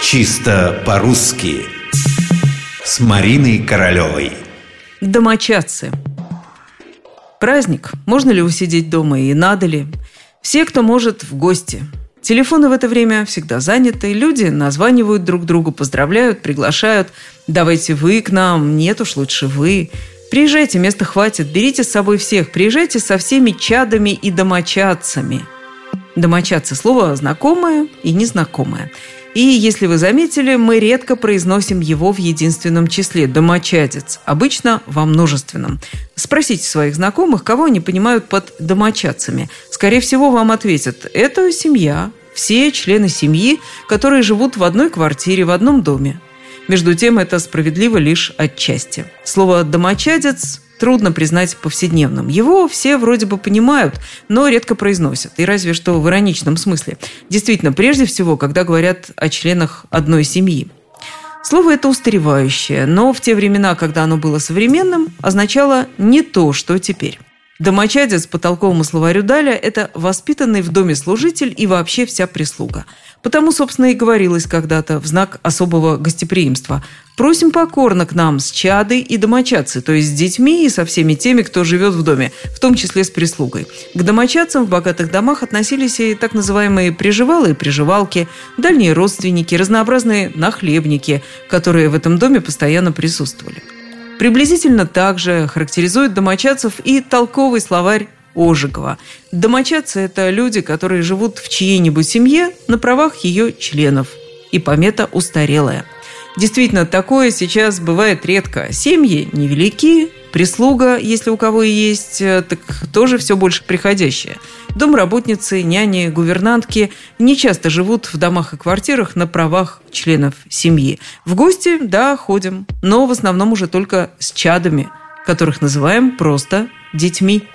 Чисто по-русски С Мариной Королевой Домочадцы Праздник. Можно ли усидеть дома и надо ли? Все, кто может, в гости. Телефоны в это время всегда заняты, люди названивают друг другу, поздравляют, приглашают. Давайте вы к нам, нет уж, лучше вы. Приезжайте, места хватит, берите с собой всех, приезжайте со всеми чадами и домочадцами. Домочадцы – слово знакомое и незнакомое. И, если вы заметили, мы редко произносим его в единственном числе – домочадец, обычно во множественном. Спросите своих знакомых, кого они понимают под домочадцами. Скорее всего, вам ответят – это семья, все члены семьи, которые живут в одной квартире, в одном доме. Между тем, это справедливо лишь отчасти. Слово «домочадец» трудно признать повседневным. Его все вроде бы понимают, но редко произносят, и разве что в ироничном смысле. Действительно, прежде всего, когда говорят о членах одной семьи. Слово это устаревающее, но в те времена, когда оно было современным, означало не то, что теперь. Домочадец по толковому словарю Даля – это воспитанный в доме служитель и вообще вся прислуга. Потому, собственно, и говорилось когда-то в знак особого гостеприимства. Просим покорно к нам с чадой и домочадцы, то есть с детьми и со всеми теми, кто живет в доме, в том числе с прислугой. К домочадцам в богатых домах относились и так называемые приживалы и приживалки, дальние родственники, разнообразные нахлебники, которые в этом доме постоянно присутствовали. Приблизительно так же характеризует домочадцев и толковый словарь Ожегова. Домочадцы – это люди, которые живут в чьей-нибудь семье на правах ее членов. И помета устарелая. Действительно, такое сейчас бывает редко. Семьи невелики, Прислуга, если у кого и есть, э, так тоже все больше приходящая. Домработницы, няни, гувернантки не часто живут в домах и квартирах на правах членов семьи. В гости, да, ходим, но в основном уже только с чадами, которых называем просто детьми.